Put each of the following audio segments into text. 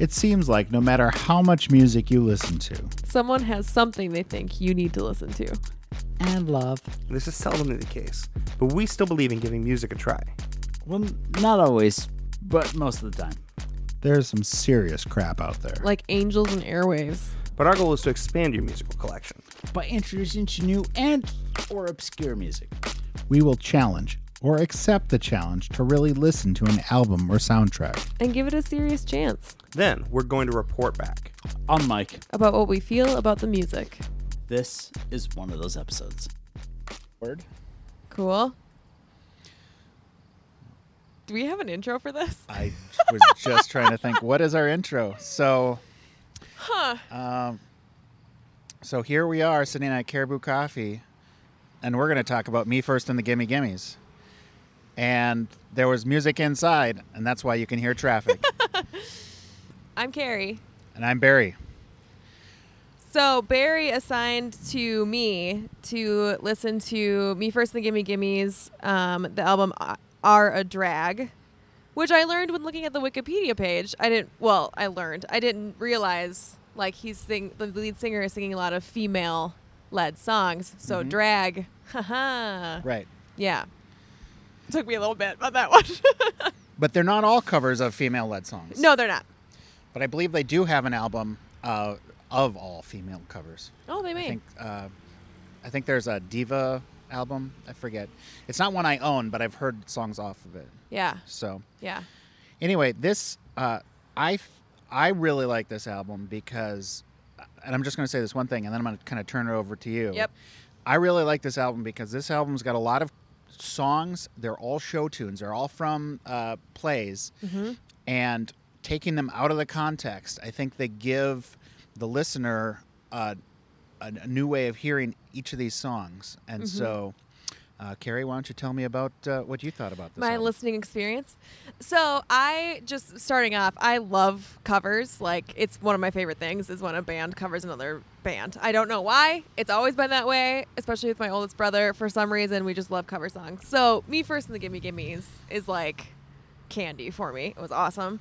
It seems like no matter how much music you listen to, Someone has something they think you need to listen to. and love, This is seldomly the case, but we still believe in giving music a try. Well, not always, but most of the time. there's some serious crap out there. Like angels and airwaves. But our goal is to expand your musical collection. By introducing to new and or obscure music. we will challenge or accept the challenge to really listen to an album or soundtrack. And give it a serious chance Then we're going to report back. On Mike about what we feel about the music. this is one of those episodes. Word? Cool. Do we have an intro for this? I was just trying to think, what is our intro? So, Huh. um, so here we are sitting at Caribou Coffee, and we're going to talk about Me First and the Gimme Gimmes. And there was music inside, and that's why you can hear traffic. I'm Carrie. and I'm Barry. So Barry assigned to me to listen to Me First and the Gimme Gimmes, um, the album uh, Are a Drag, which I learned when looking at the Wikipedia page. I didn't. Well, I learned. I didn't realize like he's sing the lead singer is singing a lot of female led songs. So Mhm. drag. Haha. Right. Yeah. Took me a little bit on that one. But they're not all covers of female led songs. no, they're not. But I believe they do have an album uh, of all female covers. Oh, they I may. think uh, I think there's a diva album. I forget. It's not one I own, but I've heard songs off of it. Yeah. So Yeah. anyway, this uh, I f- I really like this album because, and I'm just going to say this one thing, and then I'm going to kind of turn it over to you. Yep. I really like this album because this album's got a lot of songs. They're all show tunes. They're all from uh, plays, Mhm. and taking them out of the context, I think they give the listener uh, a, a new way of hearing each of these songs. And Mhm. so, uh, Carrie, why don't you tell me about uh, what you thought about this? my album? listening experience. So I just starting off, I love covers. Like it's one of my favorite things is when a band covers another band. I don't know why. It's always been that way, especially with my oldest brother. For some reason, we just love cover songs. So me first and the Gimme Gimmes is like candy for me. It was awesome.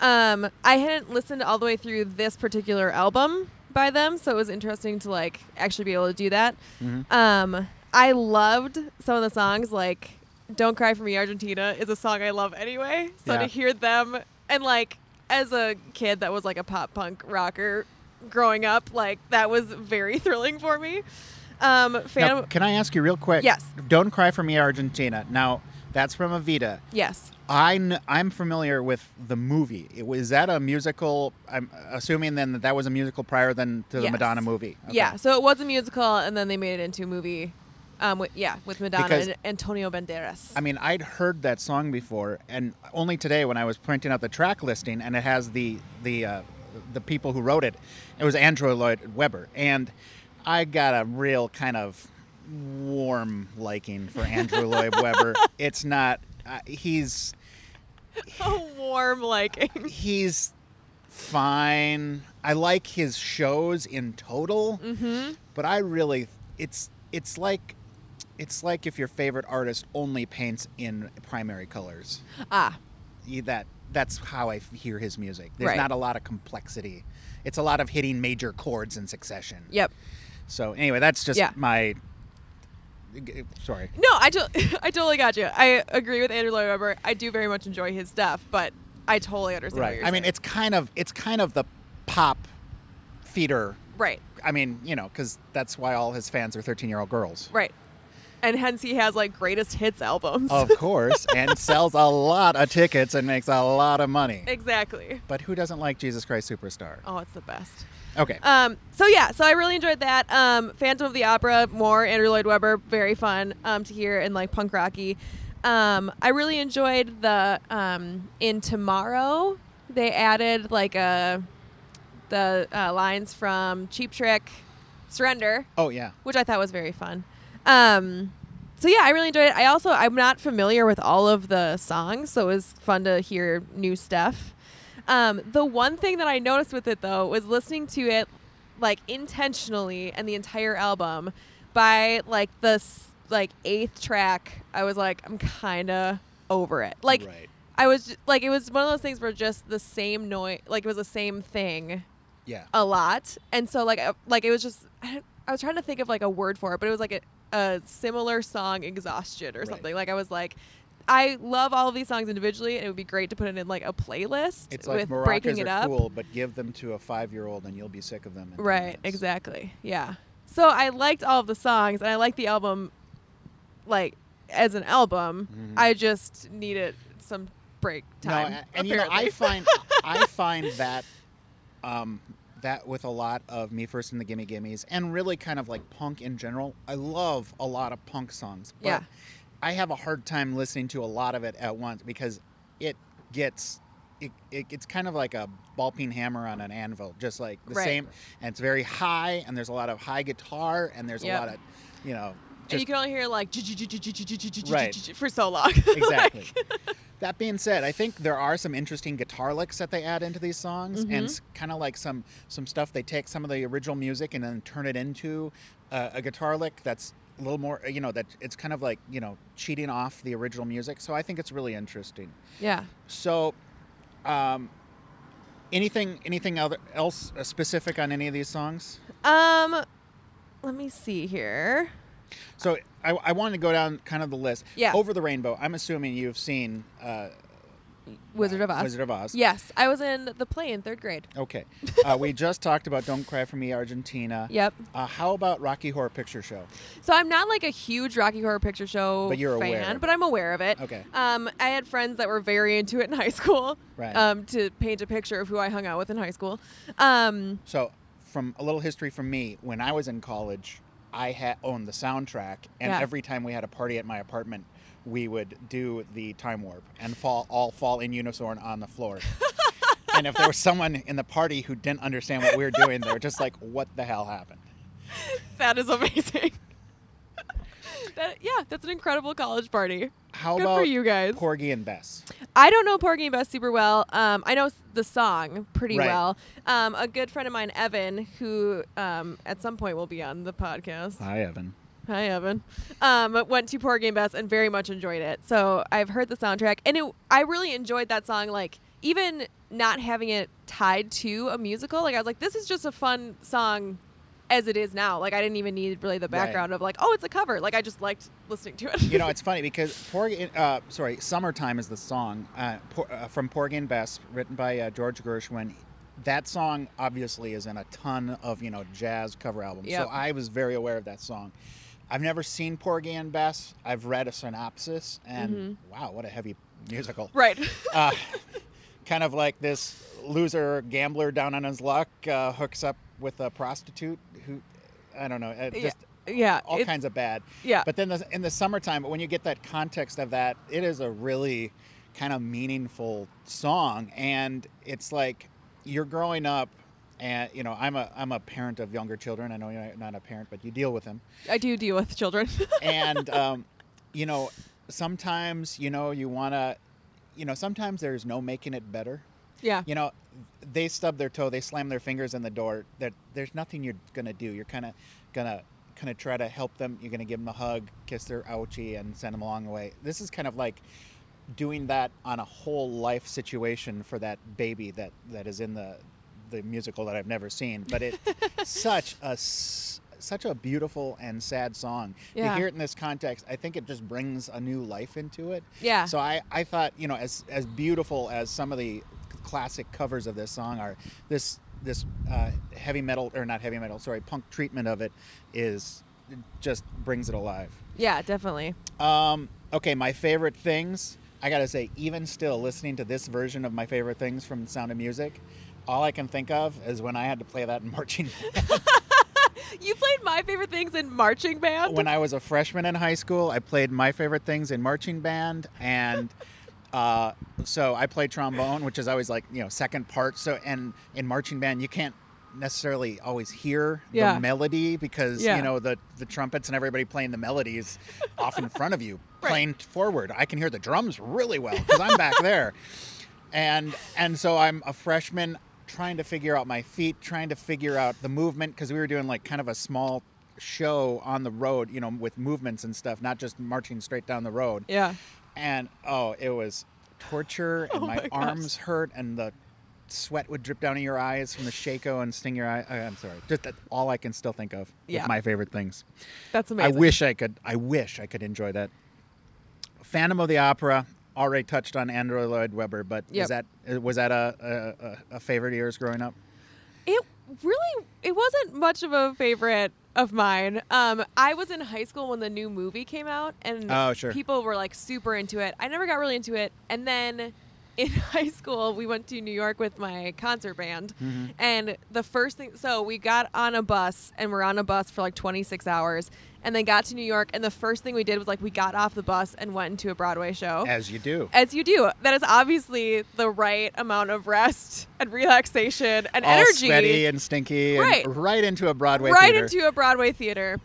Um, I hadn't listened all the way through this particular album by them, so it was interesting to like actually be able to do that. Mhm. Um, I loved some of the songs, like "Don't Cry for Me, Argentina" is a song I love anyway. So Yeah. to hear them and like as a kid that was like a pop punk rocker growing up, like that was very thrilling for me. Um, Now, can I ask you real quick? Yes. Don't cry for me, Argentina. Now, that's from Evita. yes, I kn- I'm familiar with the movie. It was that a musical? I'm assuming then that that was a musical prior than to the Yes. Madonna movie. Okay. yeah. So it was a musical, and then they made it into a movie. Um, with, yeah, with Madonna Because- and Antonio Banderas. I mean, I'd heard that song before, and only today when I was printing out the track listing, and it has the the uh, the people who wrote it. It was Andrew Lloyd Webber, and I got a real kind of warm liking for Andrew Lloyd Webber. It's not. Uh, he's a warm liking. he's fine. I like his shows in total, mm-hmm. but I really it's it's like it's like if your favorite artist only paints in primary colors. Ah, That that's how I hear his music. There's Right. not a lot of complexity. It's a lot of hitting major chords in succession. yep. So anyway, that's just Yeah. my sorry. No, I, to- I totally got you. I agree with Andrew Lloyd Webber. I do very much enjoy his stuff, but I totally understand what Right. you're I mean, it's kind of it's kind of the pop feeder. right, I mean, you know, because that's why all his fans are 13 year old girls. right. And hence he has like greatest hits albums. Of course, and sells a lot of tickets and makes a lot of money. exactly. But who doesn't like Jesus Christ Superstar? Oh, it's the best. Okay. Um, so yeah, so I really enjoyed that. Um, Phantom of the Opera, more Andrew Lloyd Webber, very fun um, to hear and like punk rocky. Um, I really enjoyed the um, in Tomorrow. They added like a the uh, lines from Cheap Trick, Surrender, Oh yeah. which I thought was very fun. Um, so yeah, I really enjoyed it. I also I'm not familiar with all of the songs, so it was fun to hear new stuff. Um, the one thing that I noticed with it though was listening to it like intentionally and the entire album by like the like eighth track. I was like I'm kind of over it. Like right. I was ju- like, it was one of those things where just the same noise, like it was the same thing Yeah. a lot, and so like, uh, like it was just. I, I was trying to think of like a word for it, but it was like a, a similar song exhaustion or Right. something. Like I was like. I love all of these songs individually, and it would be great to put it in like a playlist It's like with maracas breaking it are up. cool, but give them to a five-year-old and you'll be sick of them. Right, exactly. Yeah. So I liked all of the songs and I liked the album like as an album. Mhm. I just needed some break time. No, and you know, I find I find that um, that with a lot of me first and the Gimme Gimmes, and really kind of like punk in general. I love a lot of punk songs, but Yeah. I have a hard time listening to a lot of it at once because it gets. It, it, it's kind of like a ball peen hammer on an anvil, just like the Right. same, and it's very high, and there's a lot of high guitar, and there's Yep. a lot of, you know, and you can only hear like Right. for so long. exactly. That being said, I think there are some interesting guitar licks that they add into these songs, Mm-hmm. and kind of like some some stuff they take some of the original music and then turn it into uh, a guitar lick that's a little more, you know, that it's kind of like you know cheating off the original music. So I think it's really interesting. yeah. So, um, anything anything other, else uh, specific on any of these songs? Um let me see here. So I, I wanted to go down kind of the list. Yeah. Over the Rainbow. I'm assuming you've seen uh, Wizard of Oz. Wizard of Oz. Yes, I was in the play in 3rd grade. Okay. Uh, we just talked about Don't Cry for Me, Argentina. Yep. Uh, how about Rocky Horror Picture Show? So I'm not like a huge Rocky Horror Picture Show But you're fan, aware. but I'm aware of it. Okay. Um, I had friends that were very into it in high school. Right. Um, to paint a picture of who I hung out with in high school. Um, So, from a little history from me, when I was in college, I had owned the soundtrack, and Yeah. every time we had a party at my apartment, we would do the time warp and fall all fall in unison on the floor. and if there was someone in the party who didn't understand what we were doing, they were just like, "What the hell happened?" that is amazing. that, yeah, that's an incredible college party. How Good about for you guys. Porgy and Bess? I don't know Porgy and Bess super well. Um, I know the song pretty Right. well. Um, a good friend of mine, Evan, who um, at some point will be on the podcast. Hi, Evan. Hi, Evan. Um, went to Porgy and Bess and very much enjoyed it. So I've heard the soundtrack, and it, I really enjoyed that song. Like even not having it tied to a musical, like I was like, this is just a fun song as it is now. Like I didn't even need really the Right. background of like, oh, it's a cover. Like I just liked listening to it. You know, it's funny because Porgy, uh, sorry, "Summertime" is the song uh, Por- uh, from Porgy and Bess, written by uh, George Gershwin. That song obviously is in a ton of you know jazz cover albums, Yep. so I was very aware of that song. I've never seen Porgy and Bess. I've read a synopsis, and wow, what a heavy musical! right. uh, kind of like this loser gambler down on his luck uh, hooks up with a prostitute who, I don't know, uh, Yeah. just yeah. all kinds of bad. Yeah. But then the, in the summertime, when you get that context of that, it is a really kind of meaningful song, and it's like you're growing up, and you know I'm a I'm a parent of younger children. I know you're not a parent, but you deal with them, I do deal with children. and um, you know sometimes you know you want to, you know sometimes there's no making it better. Yeah. You know, they stub their toe, they slam their fingers in the door. That there's nothing you're gonna do. You're kind of gonna kind of try to help them. You're gonna give them a hug, kiss their ouchie, and send them along the way. This is kind of like doing that on a whole life situation for that baby that that is in the the musical that I've never seen. But it such a such a beautiful and sad song. Yeah. To hear it in this context, I think it just brings a new life into it. Yeah. So I, I thought, you know, as as beautiful as some of the classic covers of this song are, this this uh, heavy metal or not heavy metal, sorry, punk treatment of it is it just brings it alive. yeah, definitely. Um, okay, my favorite things. I gotta say, even still, listening to this version of my favorite things from Sound of Music, all I can think of is when I had to play that in marching band. You played my favorite things in marching band. when I was a freshman in high school, I played my favorite things in marching band, and uh, so I play trombone, which is always like you know second part. So and in marching band, you can't necessarily always hear Yeah. the melody because Yeah. you know the the trumpets and everybody playing the melodies off in front of you, Right. playing forward. I can hear the drums really well because I'm back there, and and so I'm a freshman trying to figure out my feet, trying to figure out the movement because we were doing like kind of a small show on the road, you know, with movements and stuff, not just marching straight down the road. yeah. And oh, it was torture and Oh my, my arms hurt and the sweat would drip down in your eyes from the shako and sting your eye. uh, I'm sorry. Just that, all I can still think of. Yeah. My favorite things. That's amazing. I wish I could. I wish I could enjoy that. Phantom of the Opera. Already touched on Andrew Lloyd Webber, but Yep. is that uh, was that a, a, a- a favorite of yours growing up? It really it wasn't much of a favorite of mine. Um, I was in high school when the new movie came out, and Oh, sure. people were like super into it. I never got really into it, and then in high school we went to New York with my concert band, Mm-hmm. and the first thing so we got on a bus and we're on a bus for like 26 hours, and then got to New York, and the first thing we did was like we got off the bus and went into a Broadway show. As you do. as you do. That is obviously the right amount of rest and relaxation and all energy. sweaty and stinky, and Right. right into a Broadway right theater. into a Broadway theater.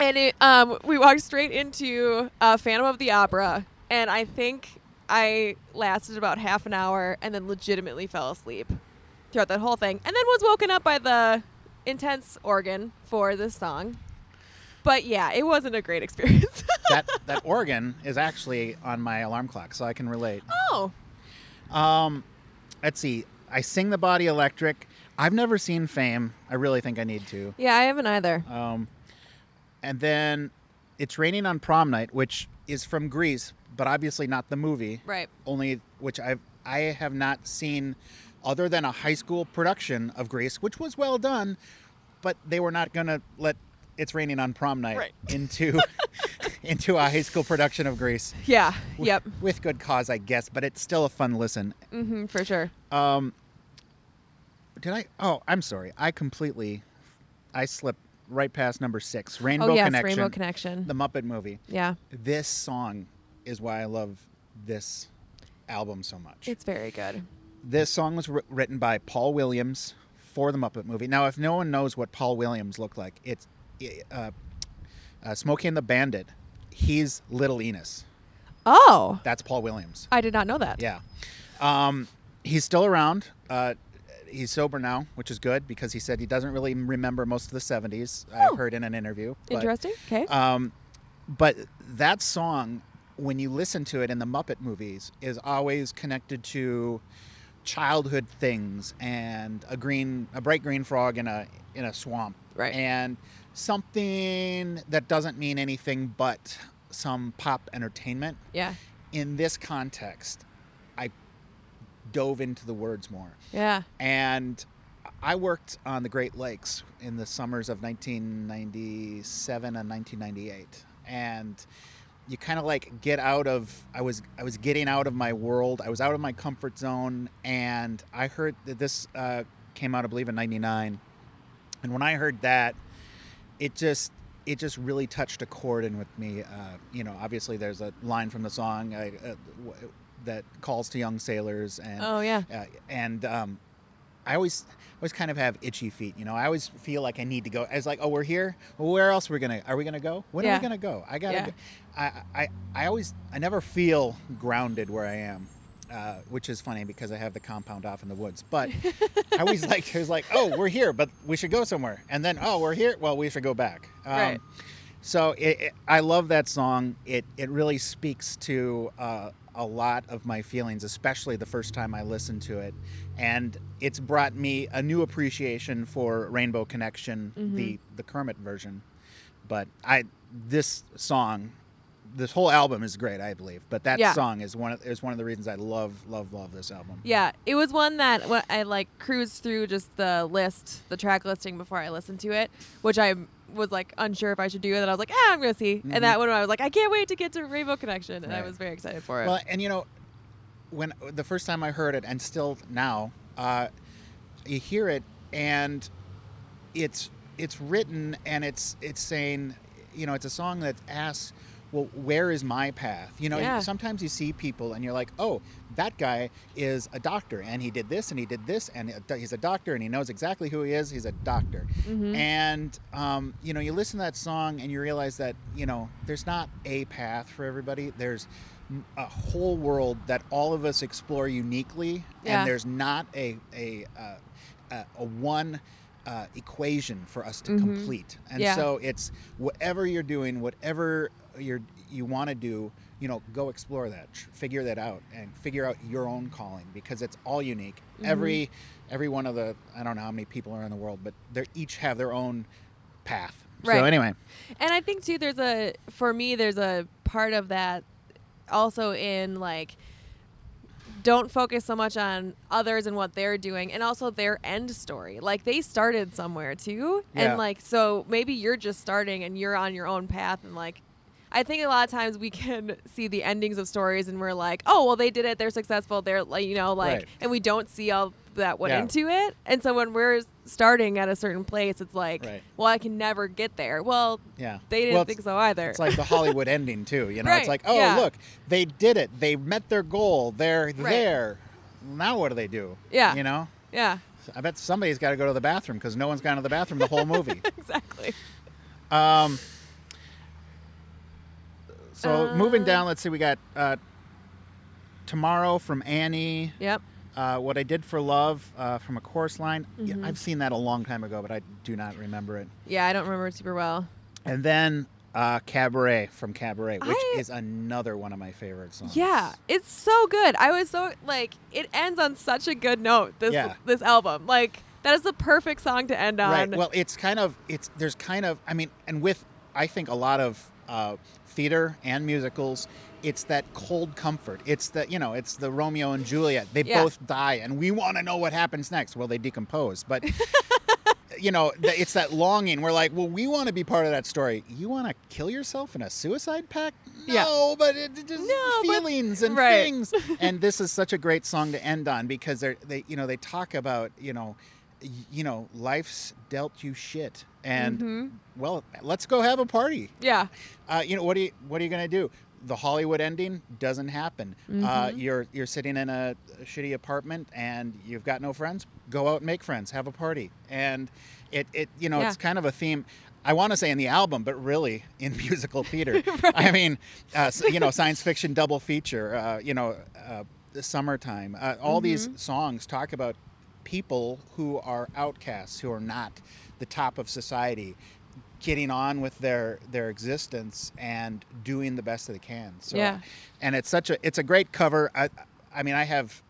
And it, um, we walked straight into uh, Phantom of the Opera, and I think I lasted about half an hour and then legitimately fell asleep throughout that whole thing, and then was woken up by the intense organ for this song. But yeah, it wasn't a great experience. that that organ is actually on my alarm clock, so I can relate. oh, Um, let's see. I sing the body electric. I've never seen Fame. I really think I need to. yeah, I haven't either. Um, and then it's raining on prom night, which is from Grease, but obviously not the movie. Right. Only which I've I have not seen, other than a high school production of Grease, which was well done, but they were not gonna let it's raining on prom night Right. into into a high school production of Grease. Yeah. With- Yep. With good cause, I guess, but it's still a fun listen. Mm-hmm, for sure. Um, did I? Oh, I'm sorry. I completely, I slipped right past number six. Rainbow oh yes, Connection. Rainbow Connection. The Muppet movie. yeah, This song is why I love this album so much. it's very good. this song was written by Paul Williams for the Muppet movie. Now, if no one knows what Paul Williams looked like, it's uh, uh, Smokey and the Bandit. He's Little Enos. Oh, That's Paul Williams. I did not know that. Yeah. Um, he's still around. Uh, he's sober now, which is good because he said he doesn't really remember most of the 70s. Oh. I've heard in an interview. But, Interesting. Okay. Um, but that song, when you listen to it in the Muppet movies, is always connected to childhood things and a green, a bright green frog in a in a swamp, Right. And something that doesn't mean anything but some pop entertainment yeah. in this context, I dove into the words more. Yeah. And I worked on the Great Lakes in the summers of 1997 and 1998. And you kind of like get out of I was I was getting out of my world. I was out of my comfort zone and I heard that this uh, came out I believe in 99. And when I heard that it just it just really touched a chord in with me. Uh, you know, obviously there's a line from the song I, uh, w- that calls to young sailors, and Oh yeah. uh, and um, I always always kind of have itchy feet. You know, I always feel like I need to go. I was like, oh, we're here. Well, where else are we gonna? Are we gonna go? When are we gonna go? I gotta. Yeah. Go. I, I I always I never feel grounded where I am. Uh, which is funny because I have the compound off in the woods. But I always like, it was like, oh, we're here, but we should go somewhere. And then, oh, we're here. Well, we should go back. Um, Right. So it, it, I love that song. It it really speaks to uh, a lot of my feelings, especially the first time I listened to it, and it's brought me a new appreciation for Rainbow Connection, Mm-hmm. the the Kermit version. But I this song, this whole album is great, I believe. But that Yeah. song is one of, is one of the reasons I love love love this album. Yeah, it was one that I like cruised through just the list, the track listing before I listened to it, which I was like unsure if I should do. It. And I was like, ah, I'm gonna see. And that one I was like, I can't wait to get to Rainbow Connection, and I Mm-hmm. Was very excited for it. Well, and you know, when the first time I heard it, and still now, uh, you hear it, and it's it's written, and it's it's saying, you know, it's a song that asks, well, where is my path? You know, Yeah. sometimes you see people, and you're like, oh, that guy is a doctor, and he did this, and he did this, and he's a doctor, and he knows exactly who he is. He's a doctor, Mm-hmm. and um, you know, you listen to that song, and you realize that you know, there's not a path for everybody. There's a whole world that all of us explore uniquely, Yeah. and there's not a a uh, a, a one uh, equation for us to Mhm. complete. And Yeah. so it's whatever you're doing, whatever you're you want to do, you know, go explore that, figure that out, and figure out your own calling because it's all unique. Mm-hmm. Every every one of the I don't know how many people are in the world, but they each have their own path. right. So anyway, And I think too, there's a for me, there's a part of that also in like don't focus so much on others and what they're doing and also their end story like they started somewhere too Yeah. and like so maybe you're just starting and you're on your own path and like i think a lot of times we can see the endings of stories and we're like oh well they did it they're successful they're like you know like Right. and we don't see all that went Yeah. into it and so when we're starting at a certain place it's like Right. well i can never get there well yeah, they didn't Well, think so either. It's like the Hollywood ending too. You know, Right, it's like, oh yeah. look, they did it. They met their goal. They're Right. there. Now what do they do? Yeah. You know, yeah, I bet somebody's got to go to the bathroom because no one's gone to the bathroom the whole movie. exactly. Um, so moving Uh, down, let's see, we got uh, tomorrow from Annie. Yep. Uh, what I did for love uh, from a chorus line. Yeah, Mhm. I've seen that a long time ago, but I do not remember it. Yeah, I don't remember it super well. And then uh, Cabaret from Cabaret, which I- is another one of my favorite songs. Yeah, it's so good. I was so like it ends on such a good note. This Yeah. this album, like that is the perfect song to end on. Right. Well, it's kind of it's there's kind of I mean, and with I think a lot of uh, theater and musicals, it's that cold comfort. It's the you know it's the Romeo and Juliet. They Yeah. both die, and we want to know what happens next. Well, they decompose, but. You know, it's that longing. We're like, well, we want to be part of that story. You want to kill yourself in a suicide pact? Yeah. No, but it, just No, but- feelings and right. things. and this is such a great song to end on because they're they you know they talk about you know you know life's dealt you shit and Mhm. well let's go have a party yeah. uh, you know what are you what are you gonna do the hollywood ending doesn't happen uh, Mhm. you're you're sitting in a, shitty apartment and you've got no friends go out and make friends have a party and it, it you know it's kind of a theme I want to say in the album, but really in musical theater. I mean, uh, you know, science fiction double feature. Uh, you know, uh, summertime. Uh, all these Mm-hmm. songs talk about people who are outcasts, who are not the top of society, getting on with their their existence and doing the best that they can. So, Yeah. and it's such a it's a great cover. I I mean, I have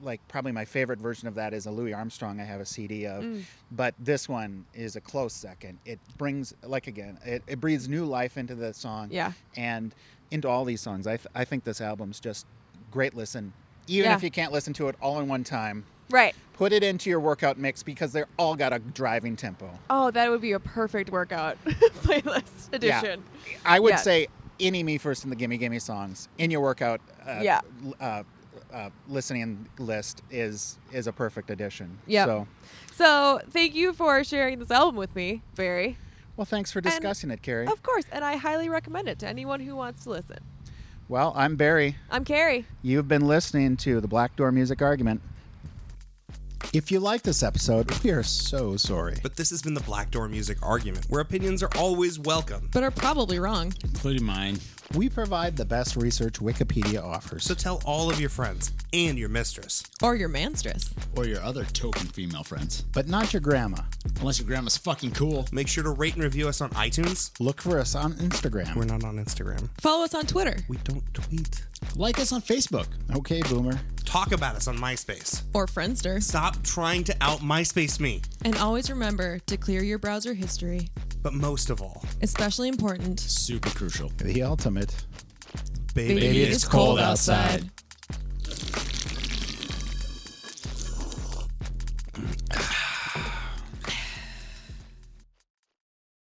like probably my favorite version of that is a Louis Armstrong. I have a CD of, Mm. but this one is a close second. It brings like again, it, it breathes new life into the song Yeah. and into all these songs. I th- I think this album's just great listen. Even Yeah. if you can't listen to it all in one time, Right. put it into your workout mix because they're all got a driving tempo. Oh, that would be a perfect workout playlist edition. I would Yes. say any Me First and the Gimme Gimme songs in your workout uh, Yeah. uh, uh, listening list is is a perfect addition. Yeah. So, So thank you for sharing this album with me, Barry. well, thanks for discussing it, Carrie. Of course, and I highly recommend it to anyone who wants to listen. Well, I'm Barry. I'm Carrie. You've been listening to the Black Door Music Argument. If you like this episode, we are so sorry. But this has been the Black Door Music Argument, where opinions are always welcome. but are probably wrong. including mine. We provide the best research Wikipedia offers. So tell all of your friends and your mistress. Or your manstress. Or your other token female friends. but not your grandma. Unless your grandma's fucking cool. Make sure to rate and review us on iTunes. Look for us on Instagram. We're not on Instagram. Follow us on Twitter. We don't tweet. Like us on Facebook. Okay, Boomer. Talk about us on MySpace. Or Friendster. Stop trying to out MySpace me. And always remember to clear your browser history. But most of all, Especially important. Super crucial. The ultimate. baby, Baby, it's cold outside.